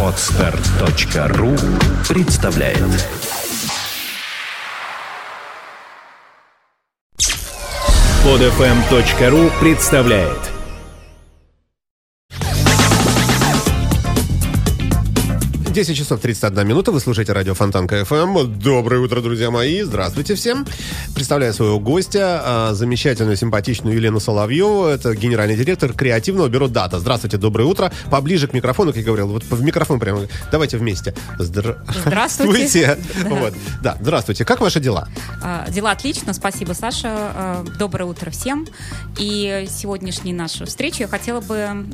Отстар.ру представляет. Подфм.ру представляет 10 часов 31 минута. Вы слушаете радио Фонтан КФМ. Доброе утро, друзья мои. Здравствуйте всем. Представляю своего гостя, а, замечательную, симпатичную Елену Соловьеву. Это генеральный директор креативного бюро «Дата». Здравствуйте, доброе утро. Поближе к микрофону, как я говорил. Вот в микрофон прямо. Давайте вместе. Здра- Здравствуйте. Вот. Да, здравствуйте. Как ваши дела? А, Дела отлично, спасибо, Саша. А, Доброе утро всем. И сегодняшнюю нашу встречу я хотела бы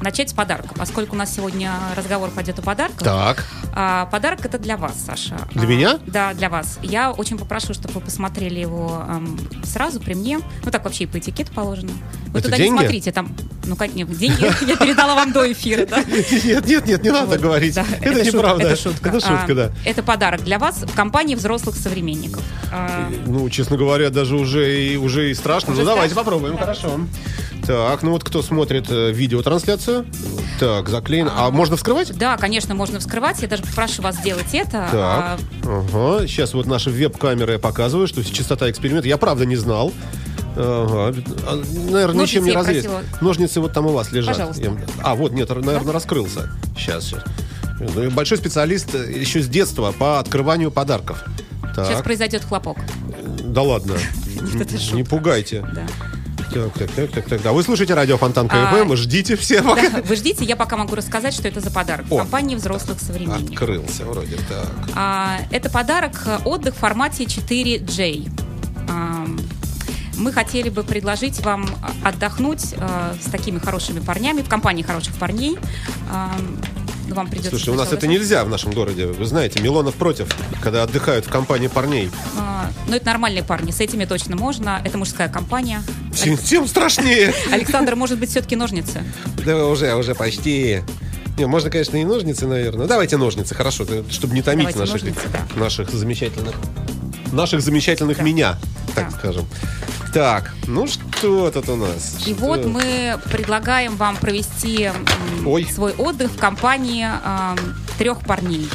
начать с подарка, поскольку у нас сегодня разговор пойдет о подарках. Так. А, Подарок это для вас, Саша. Для А, меня? Да, для вас. Я очень попрошу, чтобы вы посмотрели его ам, сразу при мне. Ну так вообще и по этикету положено. Вы Это туда деньги? не смотрите, там, ну как нет, деньги я передала вам до эфира, да? Нет, нет, нет, не надо говорить. это, неправда. Это шутка. Это шутка, А, да. Это подарок для вас в компании взрослых современников. А, Ну, честно говоря, даже уже и, уже и страшно. Ну, давайте попробуем, хорошо. Так, ну вот кто смотрит э, видеотрансляцию. Так, заклеен. А, можно вскрывать? Да, конечно, можно вскрывать. Я даже попрошу вас сделать это. Так, А, ага. Сейчас вот наши веб-камеры показывают, что частота эксперимента. Я правда не знал. Ага. А, Наверное, Ножницы ничем не просила. Ножницы вот там у вас лежат. Пожалуйста. А, вот, нет, наверное, раскрылся. Сейчас, сейчас. И Большой специалист э, еще с детства по открыванию подарков. Сейчас Так, произойдет хлопок. да ладно. Не пугайте. Да. Так, так, так, так, так. Да, вы слушаете радио Фонтанка FM, А, ждите все пока. Да, Вы ждите, я пока могу рассказать, что это за подарок. О. Компании взрослых современников. Открылся вроде так. А, это подарок э, отдых в формате 4G. А, мы хотели бы предложить вам а, отдохнуть э, с такими хорошими парнями, в компании хороших парней. Ну, вам придется Слушай, у нас это нельзя в нашем городе. Вы знаете, Милонов против, когда отдыхают в компании парней. А, ну, это нормальные парни, с этими точно можно. Это мужская компания. Тем, тем страшнее. Александр, может быть, все-таки ножницы? Да уже, уже почти. Не, можно, конечно, и ножницы, наверное. Давайте ножницы, хорошо, чтобы не томить Давайте наших, ножницы, да. наших замечательных, наших замечательных Да. меня, так Да. скажем. Так, ну что тут у нас? И Что? вот мы предлагаем вам провести Ой. свой отдых в компании ам, трех парней.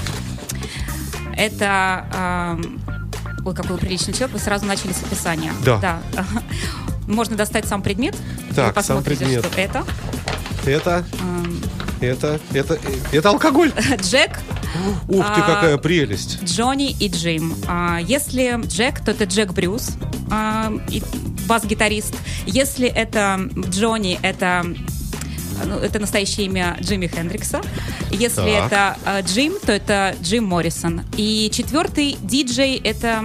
Это... ам, ой, какой приличный человек, вы сразу начали с описания. Да. Можно достать сам предмет. Так, сам предмет. что это. Это, Ам, это, это, это алкоголь. Джек, Ух ты, А, какая прелесть. Джонни и Джим. А, Если Джек, то это Джек Брюс, а, и бас-гитарист. Если это Джонни, это ну, это настоящее имя Джимми Хендрикса. Если Так. это а, Джим, то это Джим Моррисон. И четвертый диджей это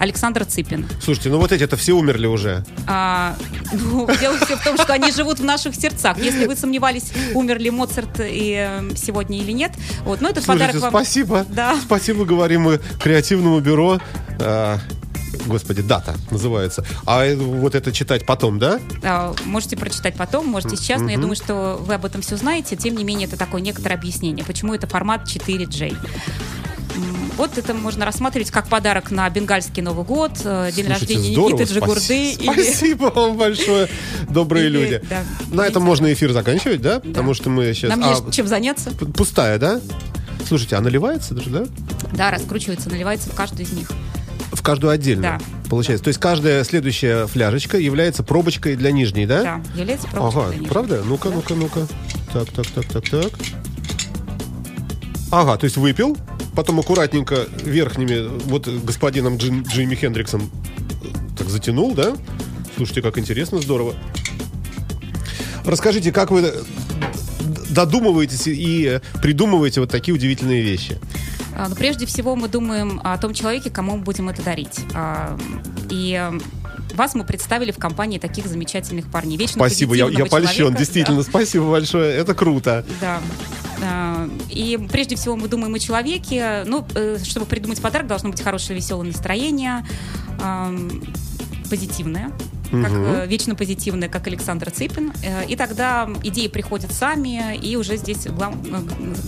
Александр Цыпин. Слушайте, ну вот эти-то все умерли уже. А, ну, дело все в том, что они живут в наших сердцах. Если вы сомневались, умер ли Моцарт и, э, сегодня или нет, вот, ну, этот Слушайте, подарок вам... спасибо. Да. Спасибо, говорим мы креативному бюро. А, господи, дата называется. А э, вот это читать потом, да? А, Можете прочитать потом, можете сейчас, но я думаю, что вы об этом все знаете. Тем не менее, это такое некоторое объяснение, почему это формат 4J. М, Вот это можно рассматривать как подарок на бенгальский Новый год, э, день Слушайте, рождения здорово, Никиты Джигурды. спаси- или- Спасибо вам большое, добрые Или, люди. да, На этом можно эфир заканчивать, да? Потому что мы сейчас... Нам а, есть чем заняться. пустая, да? Слушайте, а наливается даже, да? Да, раскручивается, наливается в каждую из них. Каждую отдельно. Да. Получается. То есть каждая следующая фляжечка является пробочкой для нижней, да? Да, является пробочкой Ага, для них. правда? Ну-ка, ну-ка, ну-ка. Так, так, так, так, так. Ага, то есть выпил, потом аккуратненько верхними, вот господином Джим- Джимми Хендриксом так затянул, да? Слушайте, как интересно, здорово. Расскажите, как вы д- додумываетесь и э, придумываете вот такие удивительные вещи? А, Но прежде всего мы думаем о том человеке, кому мы будем это дарить. А, И э, вас мы представили в компании таких замечательных парней. Вечно Спасибо, я, я польщен, человека. действительно, спасибо большое, это круто. Да. Да. И прежде всего мы думаем о человеке. Ну, э, чтобы придумать подарок, должно быть хорошее, веселое настроение, ам, как э, вечно позитивная, как Александр Цыпин. Э, и тогда идеи приходят сами, и уже здесь глав, э,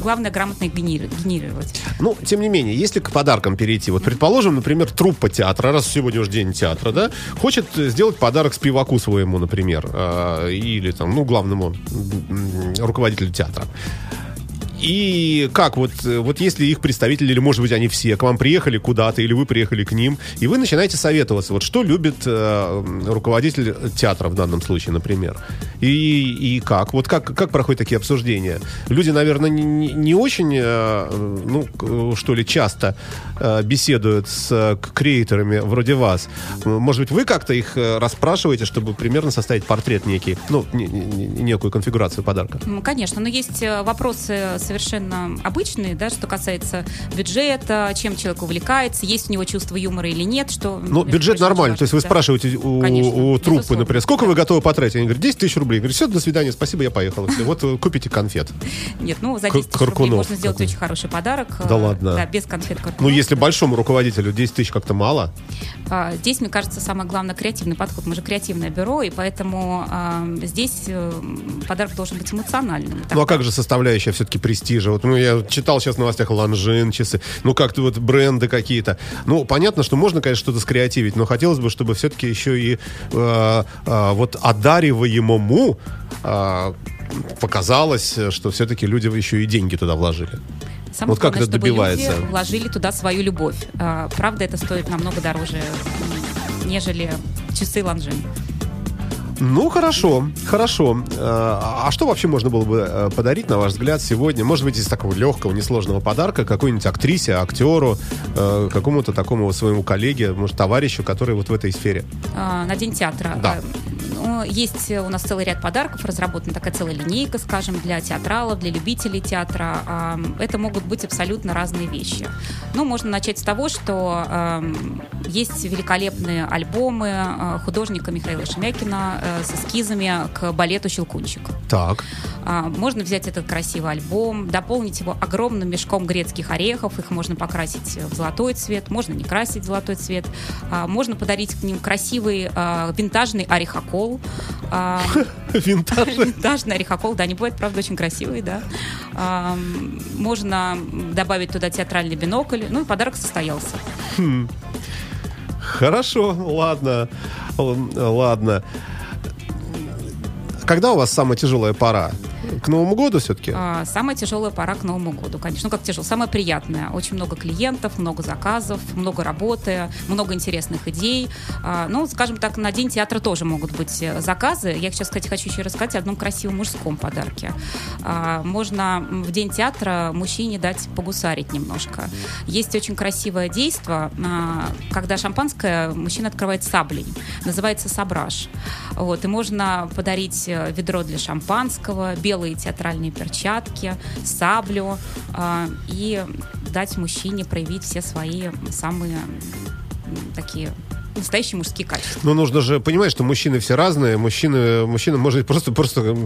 главное грамотно их генери- генерировать. Ну, тем не менее, если к подаркам перейти, вот предположим, например, труппа театра, раз сегодня уже день театра, да, хочет сделать подарок спиваку своему, например, или там, ну, главному руководителю театра. И как вот, вот если их представители, или может быть они все к вам приехали куда-то, или вы приехали к ним, и вы начинаете советоваться, вот что любит э, руководитель театра в данном случае, например, и, и как, вот как, как проходят такие обсуждения? Люди, наверное, не, не- очень, э, ну, что ли, часто э, беседуют с э, креаторами вроде вас. Может быть, вы как-то их э, расспрашиваете, чтобы примерно составить портрет некий, ну, не- не- не- некую конфигурацию подарка? Конечно, но есть э, вопросы совершенно обычные, да, что касается бюджета, чем человек увлекается, есть у него чувство юмора или нет, что... Ну, бюджет нормальный. важно, То есть вы да. спрашиваете у, Конечно, у труппы, безусловно. например, сколько Да. вы готовы потратить? Они говорят, 10 тысяч рублей. Говорю, все, до свидания, спасибо, я поехал. Вот э, купите конфет. Нет, ну, за Кар- 10 тысяч рублей можно сделать очень хороший подарок. Да э, ладно? Да, без конфет. Ну, если большому руководителю 10 тысяч как-то мало. А, Здесь, мне кажется, самое главное креативный подход. Мы же креативное бюро, и поэтому а, здесь э, подарок должен быть эмоциональным. Ну, а как же составляющая все-таки престижа? Вот, ну, я читал сейчас в новостях Ланжин, часы, ну, как-то вот бренды какие-то. Ну, понятно, что можно, конечно, что-то скреативить, но хотелось бы, чтобы все-таки еще и э, э, вот одариваемому э, показалось, что все-таки люди еще и деньги туда вложили. Самое Вот как главное, это чтобы добивается? люди вложили туда свою любовь. А, Правда, это стоит намного дороже, нежели часы Ланжин. Ну, хорошо, хорошо. Э, А что вообще можно было бы э, подарить, на ваш взгляд, сегодня? Может быть, из такого легкого, несложного подарка какой-нибудь актрисе, актеру, э, какому-то такому своему коллеге, может, товарищу, который вот в этой сфере? А, на День театра. Да. Ну, Есть у нас целый ряд подарков, разработана такая целая линейка, скажем, для театралов, для любителей театра. Это могут быть абсолютно разные вещи. Ну, можно начать с того, что есть великолепные альбомы а, художника Михаила Шемякина э, с эскизами к балету «Щелкунчик». Так. А, Можно взять этот красивый альбом, дополнить его огромным мешком грецких орехов. Их можно покрасить в золотой цвет, можно не красить в золотой цвет. А, Можно подарить к ним красивый а, винтажный орехокол. А, Винтаж. Винтажный орехокол, да, они бывают, правда, очень красивые, да. А, Можно добавить туда театральный бинокль. Ну и подарок состоялся. Хорошо, ладно. Ладно. Когда у вас самая тяжелая пора? К Новому году все-таки? А, Самая тяжелая пора к Новому году, конечно. Ну, как тяжело? Самая приятная. Очень много клиентов, много заказов, много работы, много интересных идей. А, Ну, скажем так, на День театра тоже могут быть э, заказы. Я сейчас, кстати, хочу еще рассказать о одном красивом мужском подарке. А, Можно в День театра мужчине дать погусарить немножко. Есть очень красивое действие, когда шампанское мужчина открывает саблей. Называется сабраж. Вот, и можно подарить э, ведро для шампанского, белые театральные перчатки, саблю а, и дать мужчине проявить все свои самые такие настоящие мужские качества. Ну, нужно же понимать, что мужчины все разные. Мужчина, мужчина может просто, просто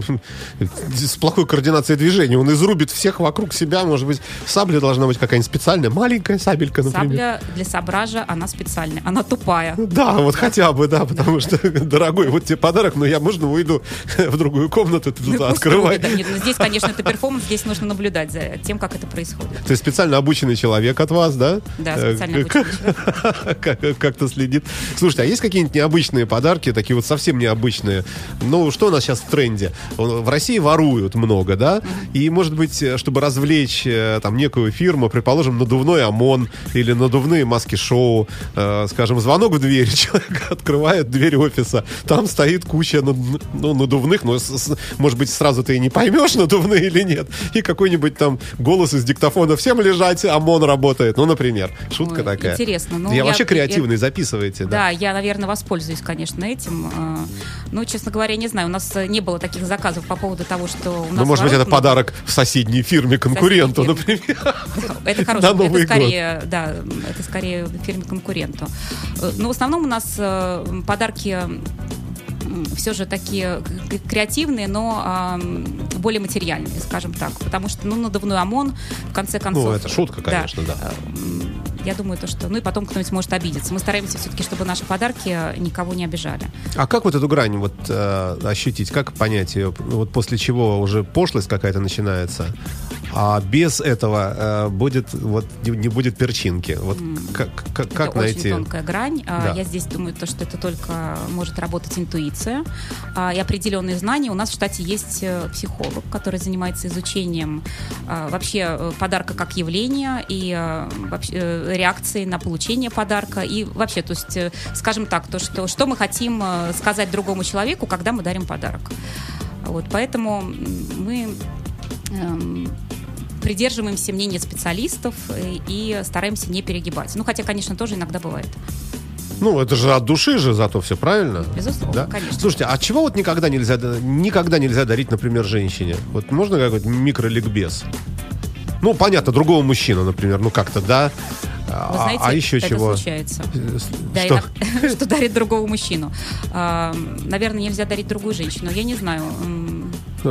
с плохой координацией движения. Он изрубит всех вокруг себя. Может быть, сабля должна быть какая-нибудь специальная. Маленькая сабелька, например. Сабля для сабража, она специальная, она тупая. Да, вот хотя бы, да, потому что, дорогой, вот тебе подарок, но я, можно, уйду в другую комнату, ты тут Ну, открывай. нет, ну, здесь, конечно, это перформанс, здесь нужно наблюдать за тем, как это происходит. То есть специально обученный человек от вас, да? Да, Э, специально обученный как- Как-то следит. Слушайте, а есть какие-нибудь необычные подарки, такие вот совсем необычные? Ну, что у нас сейчас в тренде? В России воруют много, да? И, может быть, э, чтобы развлечь э, там некую фирму, предположим, надувной ОМОН или надувные маски-шоу, э, скажем, звонок в дверь, человек открывает дверь офиса, там стоит куча ну, надувных, но, с- может быть, сразу ты и не поймешь, надувные или нет, и какой-нибудь там голос из диктофона «Всем лежать, ОМОН работает», ну, например. Шутка Ой, такая. интересно. Ну, я, я- вообще я- креативный, записывайте, да. Да, я, наверное, воспользуюсь, конечно, этим. Ну, честно говоря, не знаю, у нас э, не было таких заказов по поводу того, что у нас... Ну, может быть, это подарок в соседней фирме конкуренту, фирме. например. Это хорошо. Это скорее, да, это скорее фирме конкуренту. Э, Но в основном у нас э, подарки все же такие креативные, но а, более материальные, скажем так. Потому что, ну, надувной ОМОН, в конце концов... Ну, это шутка, конечно, да. э, м, я думаю, то, что... Ну и потом кто-нибудь может обидеться. Мы стараемся все-таки, чтобы наши подарки никого не обижали. А как вот эту грань вот э, ощутить? Как понять ее? Вот после чего уже пошлость какая-то начинается? А без этого э, будет вот не, не будет перчинки. Вот как, как, как это найти? очень тонкая грань. А, Да. Я здесь думаю, то, что это только может работать интуиция а, и определенные знания. У нас в штате есть э, психолог, который занимается изучением а, вообще э, подарка как явления и э, вообще, реакции на получение подарка. И вообще, то есть, скажем так, то, что, что мы хотим сказать другому человеку, когда мы дарим подарок. Вот, поэтому мы эм, придерживаемся мнения специалистов э, и стараемся не перегибать. Ну, хотя, конечно, тоже иногда бывает. Ну, это же от души же зато все правильно. Безусловно, Да? конечно. Слушайте, а чего вот никогда нельзя, да- никогда нельзя дарить, например, женщине? Вот можно какой-то микроликбез? Ну, понятно, другого мужчину, например, ну как-то, да? А, Вы знаете, а еще это чего? случается. Э, Да, Что? иногда- что дарит другого мужчину. Наверное, нельзя дарить другую женщину. Я не знаю.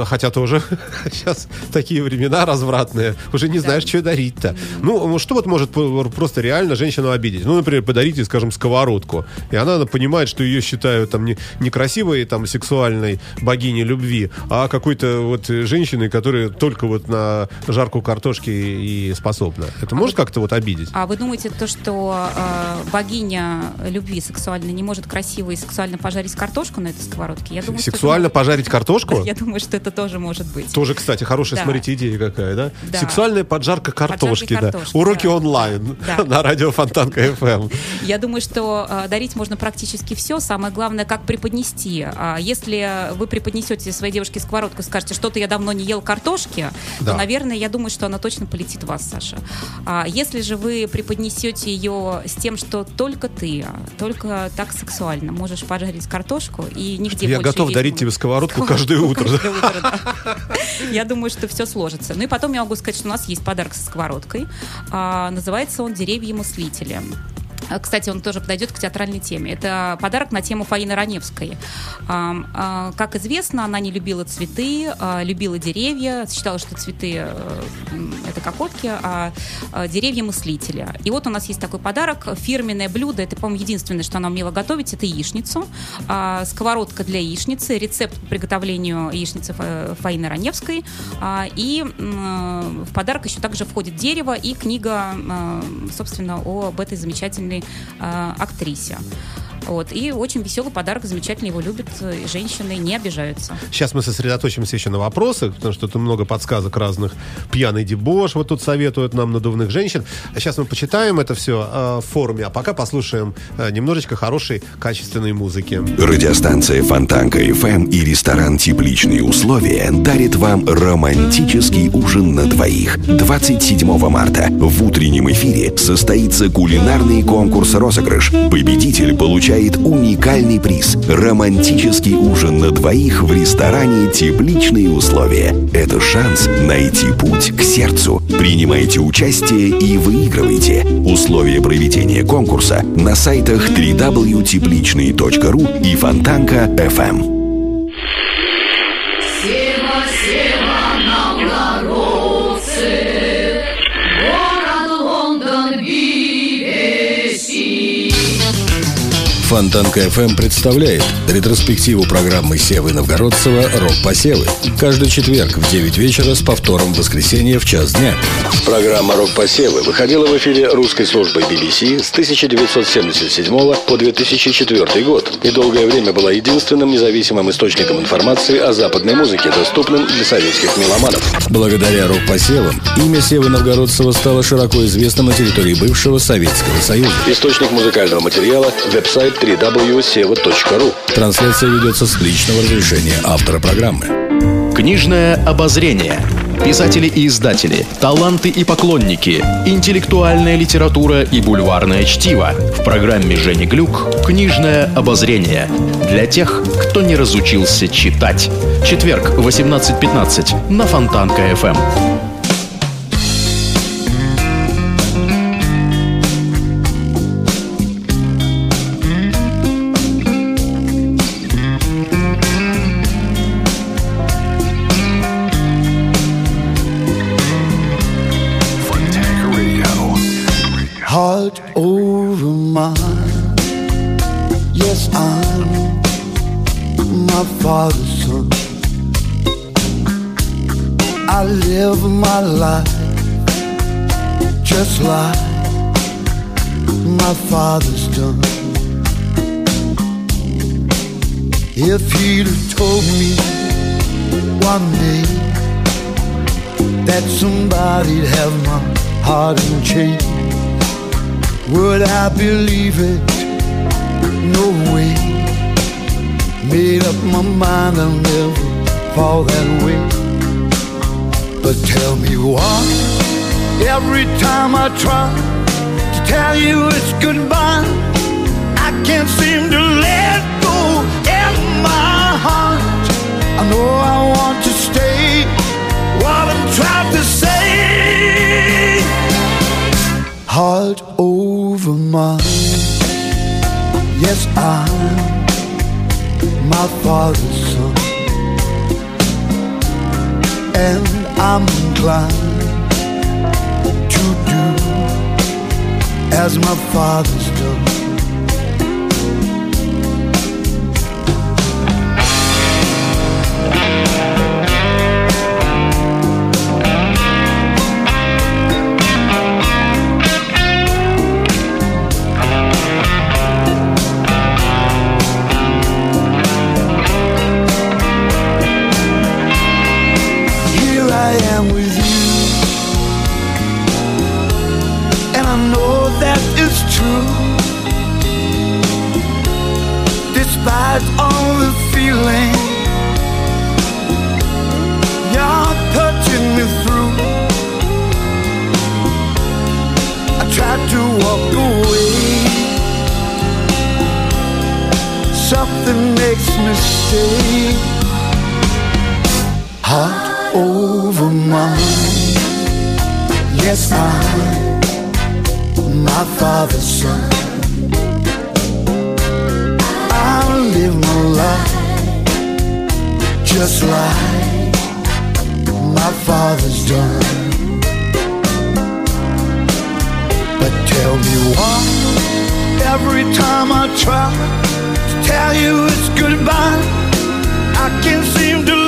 Хотя тоже сейчас такие времена развратные. Уже не Да. знаешь, что дарить-то. Ну, что вот может просто реально женщину обидеть? Ну, например, подарите, скажем, сковородку. И она понимает, что ее считают там не, некрасивой, там, сексуальной богиней любви, а какой-то вот женщиной, которая только вот на жарку картошки и способна. Это может как-то вот обидеть? А вы думаете, то, что э, богиня любви сексуальной не может красиво и сексуально пожарить картошку на этой сковородке? Я думаю, что Сексуально может- пожарить картошку? Я думаю, что это тоже может быть. Тоже, кстати, хорошая, Да. смотрите, идея какая, да? Да. Сексуальная поджарка картошки, да. картошки, Уроки да. онлайн Да. на радио Фонтанка FM. Я думаю, что э, дарить можно практически все. Самое главное, как преподнести. А если вы преподнесете своей девушке сковородку и скажете, что-то я давно не ел картошки, Да. то, наверное, я думаю, что она точно полетит в вас, Саша. А если же вы преподнесете ее с тем, что только ты, только так сексуально можешь пожарить картошку и нигде Я больше готов есть дарить тебе сковородку каждое утро. Каждое утро, да. Я думаю, что все сложится. Ну и потом я могу сказать, что у нас есть подарок со сковородкой. А, Называется он «Деревья-мыслители». А, Кстати, он тоже подойдет к театральной теме. Это подарок на тему Фаины Раневской. А, Как известно, она не любила цветы, а, любила деревья, считала, что цветы э, это кокотки, а а, деревья мыслители. И вот у нас есть такой подарок. Фирменное блюдо, это, по-моему, единственное, что она умела готовить, это яичницу. Сковородка для яичницы, рецепт по приготовлению яичницы Фа- Фаины Раневской. И м, в подарок еще также входит дерево и книга, э, собственно, об этой замечательной э, актрисе. Вот. И очень веселый подарок, замечательно его любят, э, и женщины не обижаются. Сейчас мы сосредоточимся еще на вопросах, потому что тут много подсказок разных. Пьяный дебош вот тут советуют нам надувных женщин. А сейчас мы почитаем это все в форуме, а пока послушаем э, немножечко хорошей, качественной музыки. Радиостанция Фонтанка FM и ресторан «Тепличные условия» дарит вам романтический ужин на двоих. 27 марта в утреннем эфире состоится кулинарный конкурс-розыгрыш. Победитель получает уникальный приз – романтический ужин на двоих в ресторане «Тепличные условия». Это шанс найти путь к сердцу. Принимайте участие и выигрывайте. Условия проведения конкурса на сайтах www.тепличные.ру и Фонтанка.фм. Сева, Фонтанка FM представляет ретроспективу программы Севы Новгородцева «Рок-посевы». Каждый четверг в 9 вечера с повтором в воскресенье в час дня. Программа «Рок-посевы» выходила в эфире русской службы BBC с 1977 по 2004 год и долгое время была единственным независимым источником информации о западной музыке, доступным для советских меломанов. Благодаря «Рок-посевам» имя Севы Новгородцева стало широко известным на территории бывшего Советского Союза. Источник музыкального материала – веб-сайт www.seva.ru. Трансляция ведется с личного разрешения автора программы. Книжное обозрение. Писатели и издатели, таланты и поклонники, интеллектуальная литература и бульварное чтиво. В программе Жени Глюк «Книжное обозрение». Для тех, кто не разучился читать. Четверг, 18.15 на Фонтанка If he'd have told me one day that somebody'd have my heart in chains, would I believe it? No way. Made up my mind I'll never fall that way. But tell me why, every time I try to tell you it's goodbye, I can't seem to let my heart. I know I want to stay what I'm trying to say. Heart over mind. Yes, I'm my father's son. And I'm inclined to do as my father's done. My father's done. But tell me why every time I try to tell you it's goodbye, I can't seem to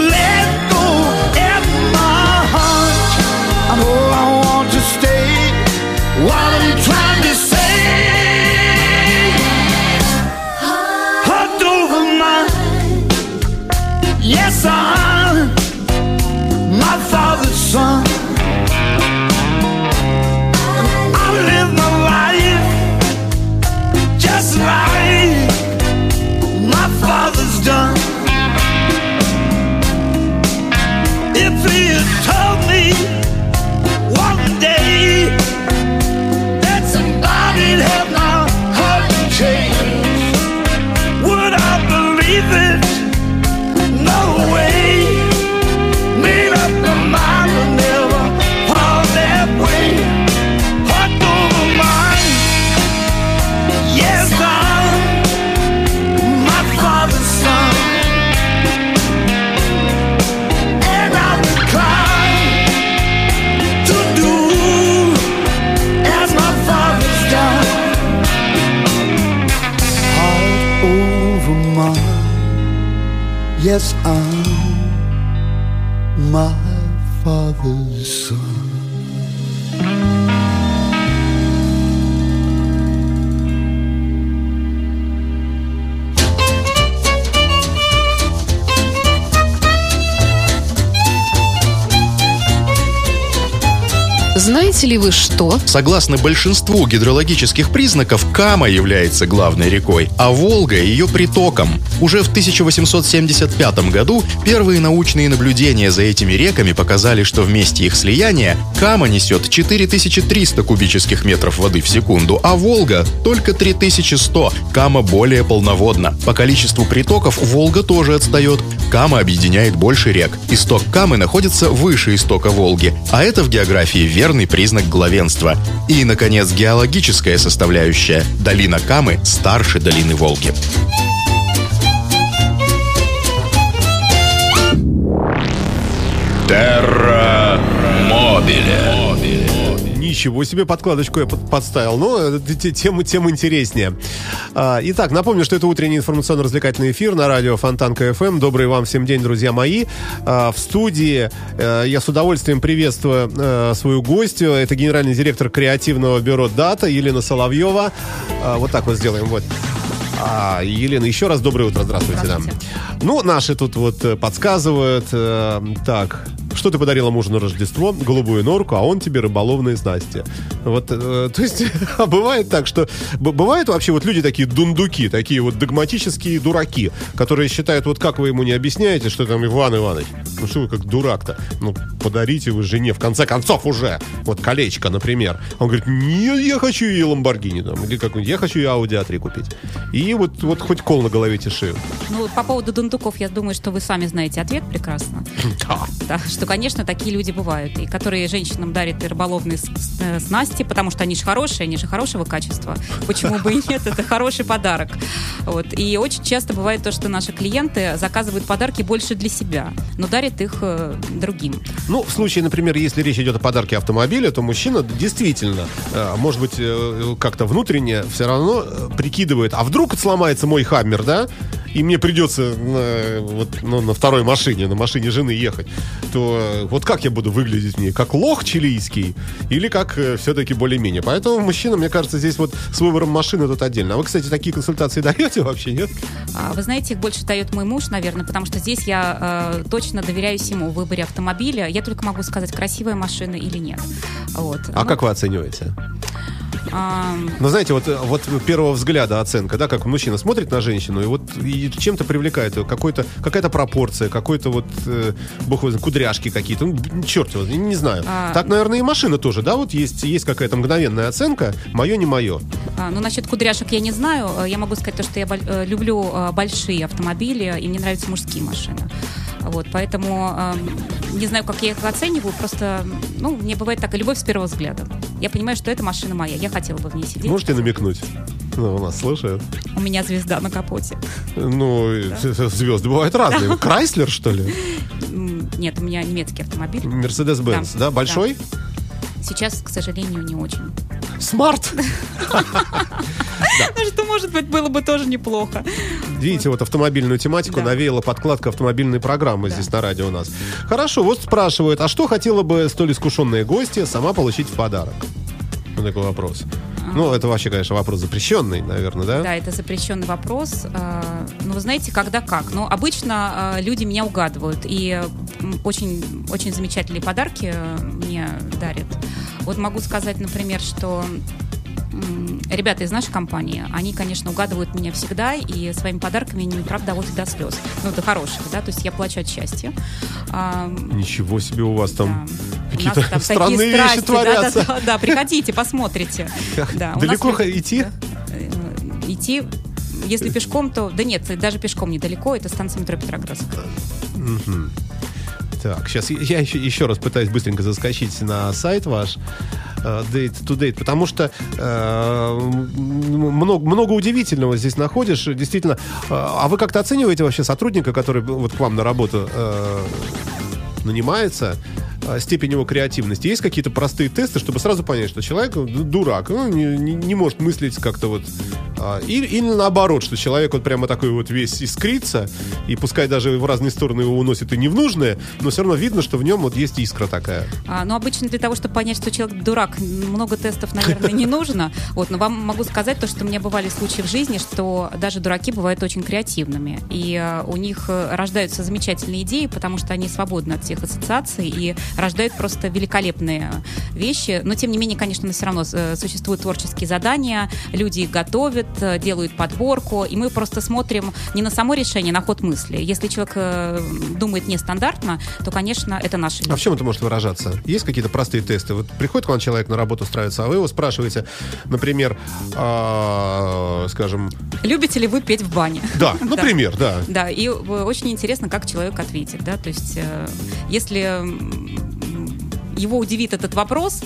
Знаете ли вы что? Согласно большинству гидрологических признаков, Кама является главной рекой, а Волга ее притоком. Уже в 1875 году первые научные наблюдения за этими реками показали, что в месте их слияния Кама несет 4300 кубических метров воды в секунду, а Волга только 3100. Кама более полноводна. По количеству притоков Волга тоже отстает. Кама объединяет больше рек. Исток Камы находится выше истока Волги, а это в географии верный признак главенства. И, наконец, геологическая составляющая. Долина Камы старше долины Волги. Терра Мобиле. Ничего себе подкладочку я под- подставил. Ну, э, тем, тем интереснее. А, Итак, напомню, что это утренний информационно-развлекательный эфир на радио Фонтанка ФМ. Добрый вам всем день, друзья мои. А, В студии э, я с удовольствием приветствую э, свою гостью. Это генеральный директор креативного бюро «Дата» Елена Соловьева. А, Вот так вот сделаем. Вот. А, Елена, еще раз доброе утро, здравствуйте. да. Здравствуйте. Ну, наши тут вот подсказывают. так, что ты подарила мужу на Рождество? Голубую норку, а он тебе рыболовные снасти. Вот, э, то есть, а бывает так, что... Бывают вообще вот люди такие дундуки, такие вот догматические дураки, которые считают, вот как вы ему не объясняете, что там Иван Иванович, ну что вы как дурак-то? Ну, подарите вы жене, в конце концов уже, вот колечко, например. Он говорит, нет, я хочу ей Ламборгини, там, или какой-нибудь, я хочу ей Audi A3 купить. И вот, вот хоть кол на голове тиши. Ну, по поводу дундуков, я думаю, что вы сами знаете ответ прекрасно. Да, что, конечно, такие люди бывают, и которые женщинам дарят рыболовные э, снасти, потому что они же хорошие, они же хорошего качества. Почему бы и нет? Это хороший подарок. Вот. И очень часто бывает то, что наши клиенты заказывают подарки больше для себя, но дарят их э, другим. Ну, в случае, например, если речь идет о подарке автомобиля, то мужчина действительно, э, может быть, как-то внутренне все равно прикидывает, а вдруг сломается мой хаммер, да? И мне придется на, вот, ну, на второй машине, на машине жены ехать, то э, вот как я буду выглядеть мне? Как лох чилийский или как э, все-таки более-менее? Поэтому мужчина, мне кажется, здесь вот с выбором машины тут отдельно. А вы, кстати, такие консультации даете вообще, нет? А, Вы знаете, их больше дает мой муж, наверное, потому что здесь я э, точно доверяюсь ему в выборе автомобиля. Я только могу сказать, красивая машина или нет. Вот. А Ну, как вы оцениваете? Ну, знаете, вот, вот первого взгляда оценка, да, как мужчина смотрит на женщину, и вот и чем-то привлекает ее, какой-то, какая-то пропорция, какой-то вот, э, бог его знает, кудряшки какие-то, ну, черт его, не, не знаю. А, так, наверное, и машина тоже, да, вот есть, есть какая-то мгновенная оценка, мое, не мое. а, ну, насчет кудряшек я не знаю. Э, Я могу сказать то, что я э, люблю э, большие автомобили, и мне нравятся мужские машины. Вот, поэтому эм, не знаю, как я их оцениваю, просто, ну, мне бывает так, любовь с первого взгляда. Я понимаю, что эта машина моя, я хотела бы в ней сидеть. Можете намекнуть? Ну, у нас слушают. У меня звезда на капоте. Ну, и звезды бывают разные. Крайслер, что ли? Нет, у меня немецкий автомобиль. Мерседес-Бенц, Да, да? Большой? Сейчас, к сожалению, не очень. Смарт! Ну, что, может быть, было бы тоже неплохо. Видите, вот автомобильную тематику Да. навеяла подкладка автомобильной программы здесь на радио у нас. Хорошо, вот спрашивают, а что хотела бы столь искушенная гостья сама получить в подарок? Вот такой вопрос. Ну, это вообще, конечно, вопрос запрещенный, наверное, да? Да, это запрещенный вопрос. А, Ну, вы знаете, когда как. Но обычно а, люди меня угадывают. И очень, очень замечательные подарки э, мне дарят. Вот могу сказать, например, что ребята из нашей компании, они, конечно, угадывают меня всегда, и своими подарками они, правда, доводят до слез. Ну, до хороших, да, то есть я плачу от счастья. А, Ничего себе у вас там да. какие-то там странные такие вещи страсти, творятся. Да, да, да, приходите, посмотрите. Далеко идти? Э, Идти, если пешком, то... Да нет, даже пешком недалеко, это станция метро Петроградская. Так, сейчас я еще, еще раз пытаюсь быстренько заскочить на сайт ваш э, Date to Date, потому что э, много, много удивительного здесь находишь. Действительно, э, а вы как-то оцениваете вообще сотрудника, который вот к вам на работу э, нанимается, э, степень его креативности? Есть какие-то простые тесты, чтобы сразу понять, что человек ну, дурак, ну, не- не может мыслить как-то вот... а, или, или наоборот, что человек вот прямо такой вот весь искрится, и пускай даже в разные стороны его уносит и не в нужное, но все равно видно, что в нем вот есть искра такая. А, но обычно для того, чтобы понять, что человек дурак, много тестов, наверное, не нужно. Вот, но вам могу сказать то, что у меня бывали случаи в жизни, что даже дураки бывают очень креативными. И э, у них э, рождаются замечательные идеи, потому что они свободны от всех ассоциаций и рождают просто великолепные вещи. Но, тем не менее, конечно, все равно э, существуют творческие задания, люди их готовят, э, делают подборку, и мы просто смотрим не на само решение, а на ход мысли. Если человек э, думает нестандартно, то, конечно, это наше А в чем это может выражаться? Есть какие-то простые тесты? Вот приходит к вам человек на работу устраивается, а вы его спрашиваете, например, а, скажем, Любите ли вы петь в бане? да, например, да. Да, и э, очень интересно, как человек ответит, да, то есть э, если его удивит этот вопрос,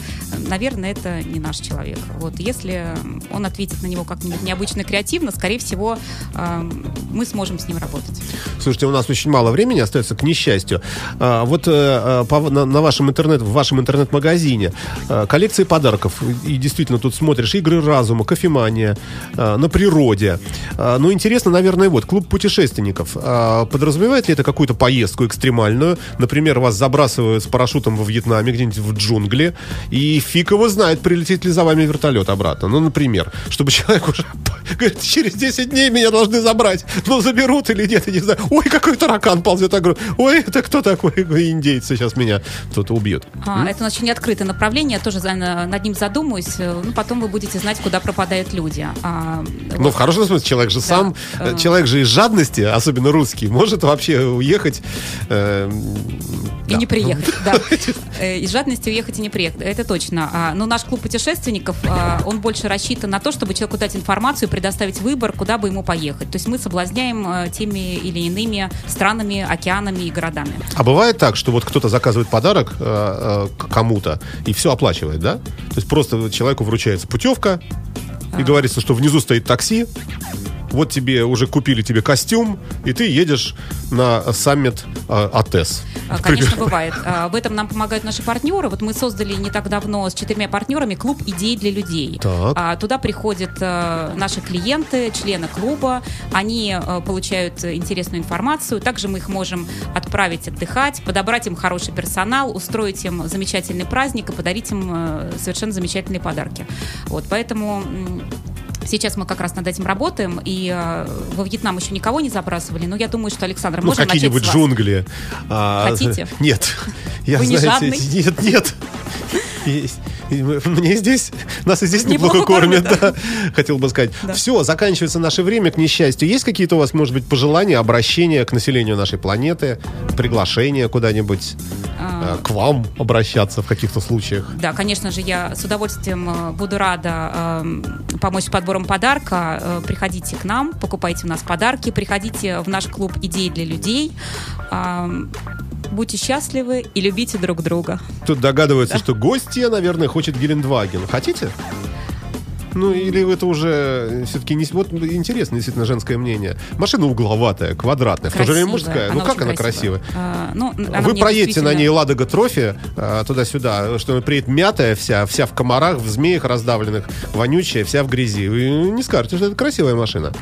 наверное, это не наш человек. Вот если он ответит на него как-нибудь необычно креативно, скорее всего, э, мы сможем с ним работать. Слушайте, у нас очень мало времени остается, к несчастью. А, вот э, э, на, вашем интернет, в вашем интернет-магазине э, коллекции подарков. И действительно, тут смотришь игры разума, кофемания, на природе. А, Ну, интересно, наверное, вот, клуб путешественников. А, Подразумевает ли это какую-то поездку экстремальную? Например, вас забрасывают с парашютом во Вьетнаме, где-нибудь в джунгли, и фиг его знает, прилетит ли за вами вертолет обратно. Ну, например, чтобы человек уже говорит, через 10 дней меня должны забрать. Ну, заберут или нет, я не знаю. Ой, какой таракан ползет. Я говорю, ой, это кто такой? Ой, Индейцы сейчас меня тут убьют. А, это очень открытое направление, я тоже за- над ним задумаюсь. Э, Ну, потом вы будете знать, куда пропадают люди. А, Ну, в хорошем смысле, человек же сам, э, человек же из жадности, особенно русский, может вообще уехать. э, И да. не приехать, да. Э, Из жадности уехать и не приехать, это точно. А, Но наш клуб путешественников, а, он больше рассчитан на то, чтобы человеку дать информацию и предоставить выбор, куда бы ему поехать. То есть мы соблазняем э, теми или иными странами, океанами и городами. А бывает так, что вот кто-то заказывает подарок кому-то и все оплачивает, да? То есть просто человеку вручается путевка А. и говорится, что внизу стоит такси, вот тебе уже купили тебе костюм, и ты едешь на саммит э, АТЭС. А, Конечно, бывает. А, В этом нам помогают наши партнеры. Вот мы создали не так давно с четырьмя партнерами клуб идей для людей. Так. Туда приходят э, наши клиенты, члены клуба. Они э, получают интересную информацию. Также мы их можем отправить отдыхать, подобрать им хороший персонал, устроить им замечательный праздник и подарить им э, совершенно замечательные подарки. Вот, поэтому Сейчас мы как раз над этим работаем, и э, во Вьетнам еще никого не забрасывали, но я думаю, что Александр, Ну, можем начать какие-нибудь джунгли. А, Хотите? Нет. Я, Вы не знаете, жадный? Нет, нет. И- Мне здесь, нас и здесь неплохо, Неплохо кормят, кормят, да. Хотел бы сказать. Да. Все, заканчивается наше время, к несчастью. Есть какие-то у вас, может быть, пожелания, обращения к населению нашей планеты, приглашения куда-нибудь А. э, к вам обращаться в каких-то случаях? Да, конечно же, я с удовольствием э, буду рада эм, помочь с подбором подарка. Э, Приходите к нам, покупайте у нас подарки, приходите в наш клуб идей для людей. Ам, Будьте счастливы и любите друг друга. Тут догадывается, что гостья, наверное, хочет Гелендваген. Хотите? Ну, или это уже все-таки не... Вот интересно, действительно, женское мнение. Машина угловатая, квадратная, в то же время Красивая. мужская. Ну, как очень она красивая? А, ну, она Вы проедете на действительно- ней Ладога Трофи а, туда-сюда, что она приедет мятая вся, вся в комарах, в змеях раздавленных, вонючая, вся в грязи. Вы не скажете, что это красивая машина.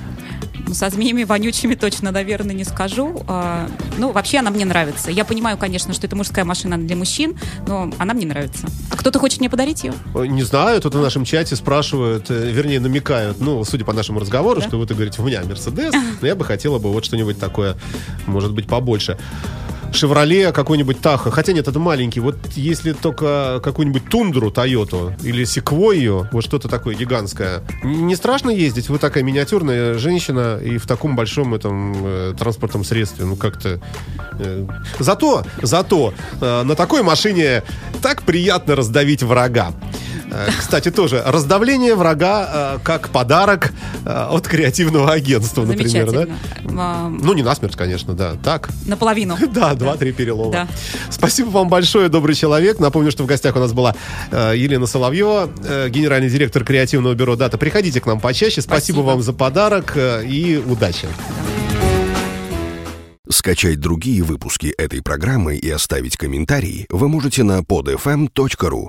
Ну, Со змеями вонючими точно, наверное, не скажу. А, Ну, вообще она мне нравится. Я понимаю, конечно, что это мужская машина для мужчин, но она мне нравится. А кто-то хочет мне подарить ее? Ой, Не знаю, тут в нашем чате спрашивают, э, вернее, намекают, ну, судя по нашему разговору, что вы ты говорите, у меня Мерседес, но я бы хотела бы вот что-нибудь такое, может быть, побольше. Шевроле, какой-нибудь Таха. Хотя нет, это маленький. Вот если только какую-нибудь Тундру Тойоту или Секвойю, вот что-то такое гигантское. Не страшно ездить? Вы такая миниатюрная женщина и в таком большом этом э, транспортном средстве. Ну, как-то... э, Зато, зато э, на такой машине так приятно раздавить врага. Э, Кстати, тоже раздавление врага э, как подарок э, от креативного агентства, например, да? Ну, не насмерть, конечно, да. Так. Наполовину. Да, два-три перелома. Да. Спасибо вам большое, добрый человек. Напомню, что в гостях у нас была Елена Соловьева, генеральный директор креативного бюро «Дата». Приходите к нам почаще. Спасибо, Спасибо. вам за подарок и удачи. Скачать другие выпуски этой программы и оставить комментарии вы можете на podfm.ru.